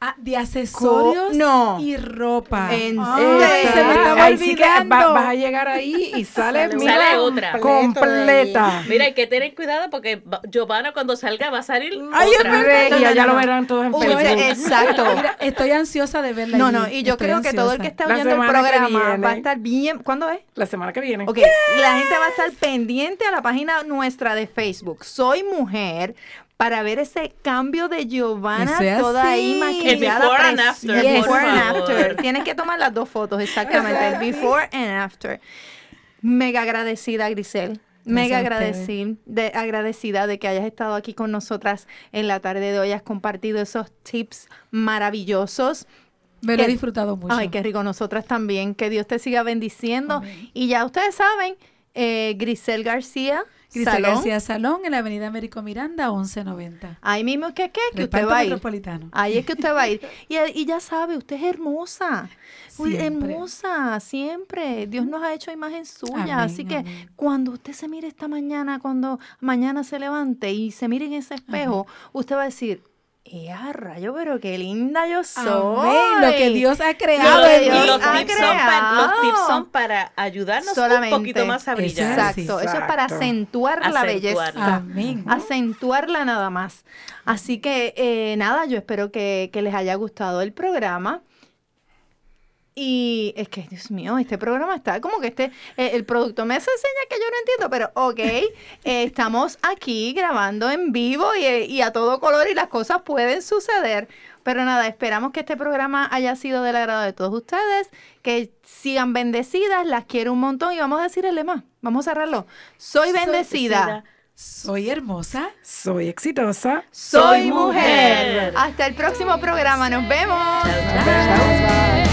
ah, de accesorios no. y ropa. ¿En serio? se me estaba Ahí sí que va- olvidando. vas a llegar ahí y sale, Sale mira, Sale otra. completa. Mira, hay que tener cuidado porque va- Giovanna cuando salga va a salir Ay, es. Y allá lo verán todos en Uy, Facebook. exacto. Mira, estoy ansiosa de verla. No, allí. no, y yo Estoy creo que todo el que está oyendo el programa va a estar bien. ¿Cuándo es? La semana que viene. Ok, la gente va a estar pendiente a la página nuestra de Facebook. Soy mujer para ver ese cambio de Giovanna toda ahí maquillada. El before and after, por before and after. Tienen que tomar las dos fotos, exactamente. El before and after. Mega agradecida, Grisel. Mega agradecida de, agradecida de que hayas estado aquí con nosotras en la tarde de hoy, has compartido esos tips maravillosos. Me lo he disfrutado mucho. Ay, qué rico, nosotras también. Que Dios te siga bendiciendo. Amén. Y ya ustedes saben, eh, Grisel García, Grisel Salón. García Salón en la avenida Américo Miranda, 1190. Ahí mismo que, que, que usted va a ir. Ahí es que usted va a ir. Y, y ya sabe, usted es hermosa. Uy, Siempre. hermosa, siempre. Dios nos ha hecho imagen suya. Amén, Así que amén. cuando usted se mire esta mañana, cuando mañana se levante y se mire en ese espejo, usted va a decir, ¡eh, a rayo, pero qué linda yo soy! Amén. Lo que Dios ha Y creado Lo los, en y Dios mí. los ha tips son pa- los tips creado. son para ayudarnos Solamente. un poquito más a brillar. Exacto, eso es para acentuar la belleza. Amén. Acentuarla nada más. Así que eh, nada, yo espero que, que les haya gustado el programa. Y es que, Dios mío, este programa está como que este, eh, el producto me hace señas que yo no entiendo, pero ok, eh, estamos aquí grabando en vivo y, eh, y a todo color y las cosas pueden suceder. Pero nada, esperamos que este programa haya sido del agrado de todos ustedes, que sigan bendecidas, las quiero un montón y vamos a decir el lema, vamos a cerrarlo. Soy bendecida. Soy hermosa. Soy exitosa. Soy mujer. mujer. Hasta el próximo programa. Nos vemos. Chao, chao. Chao.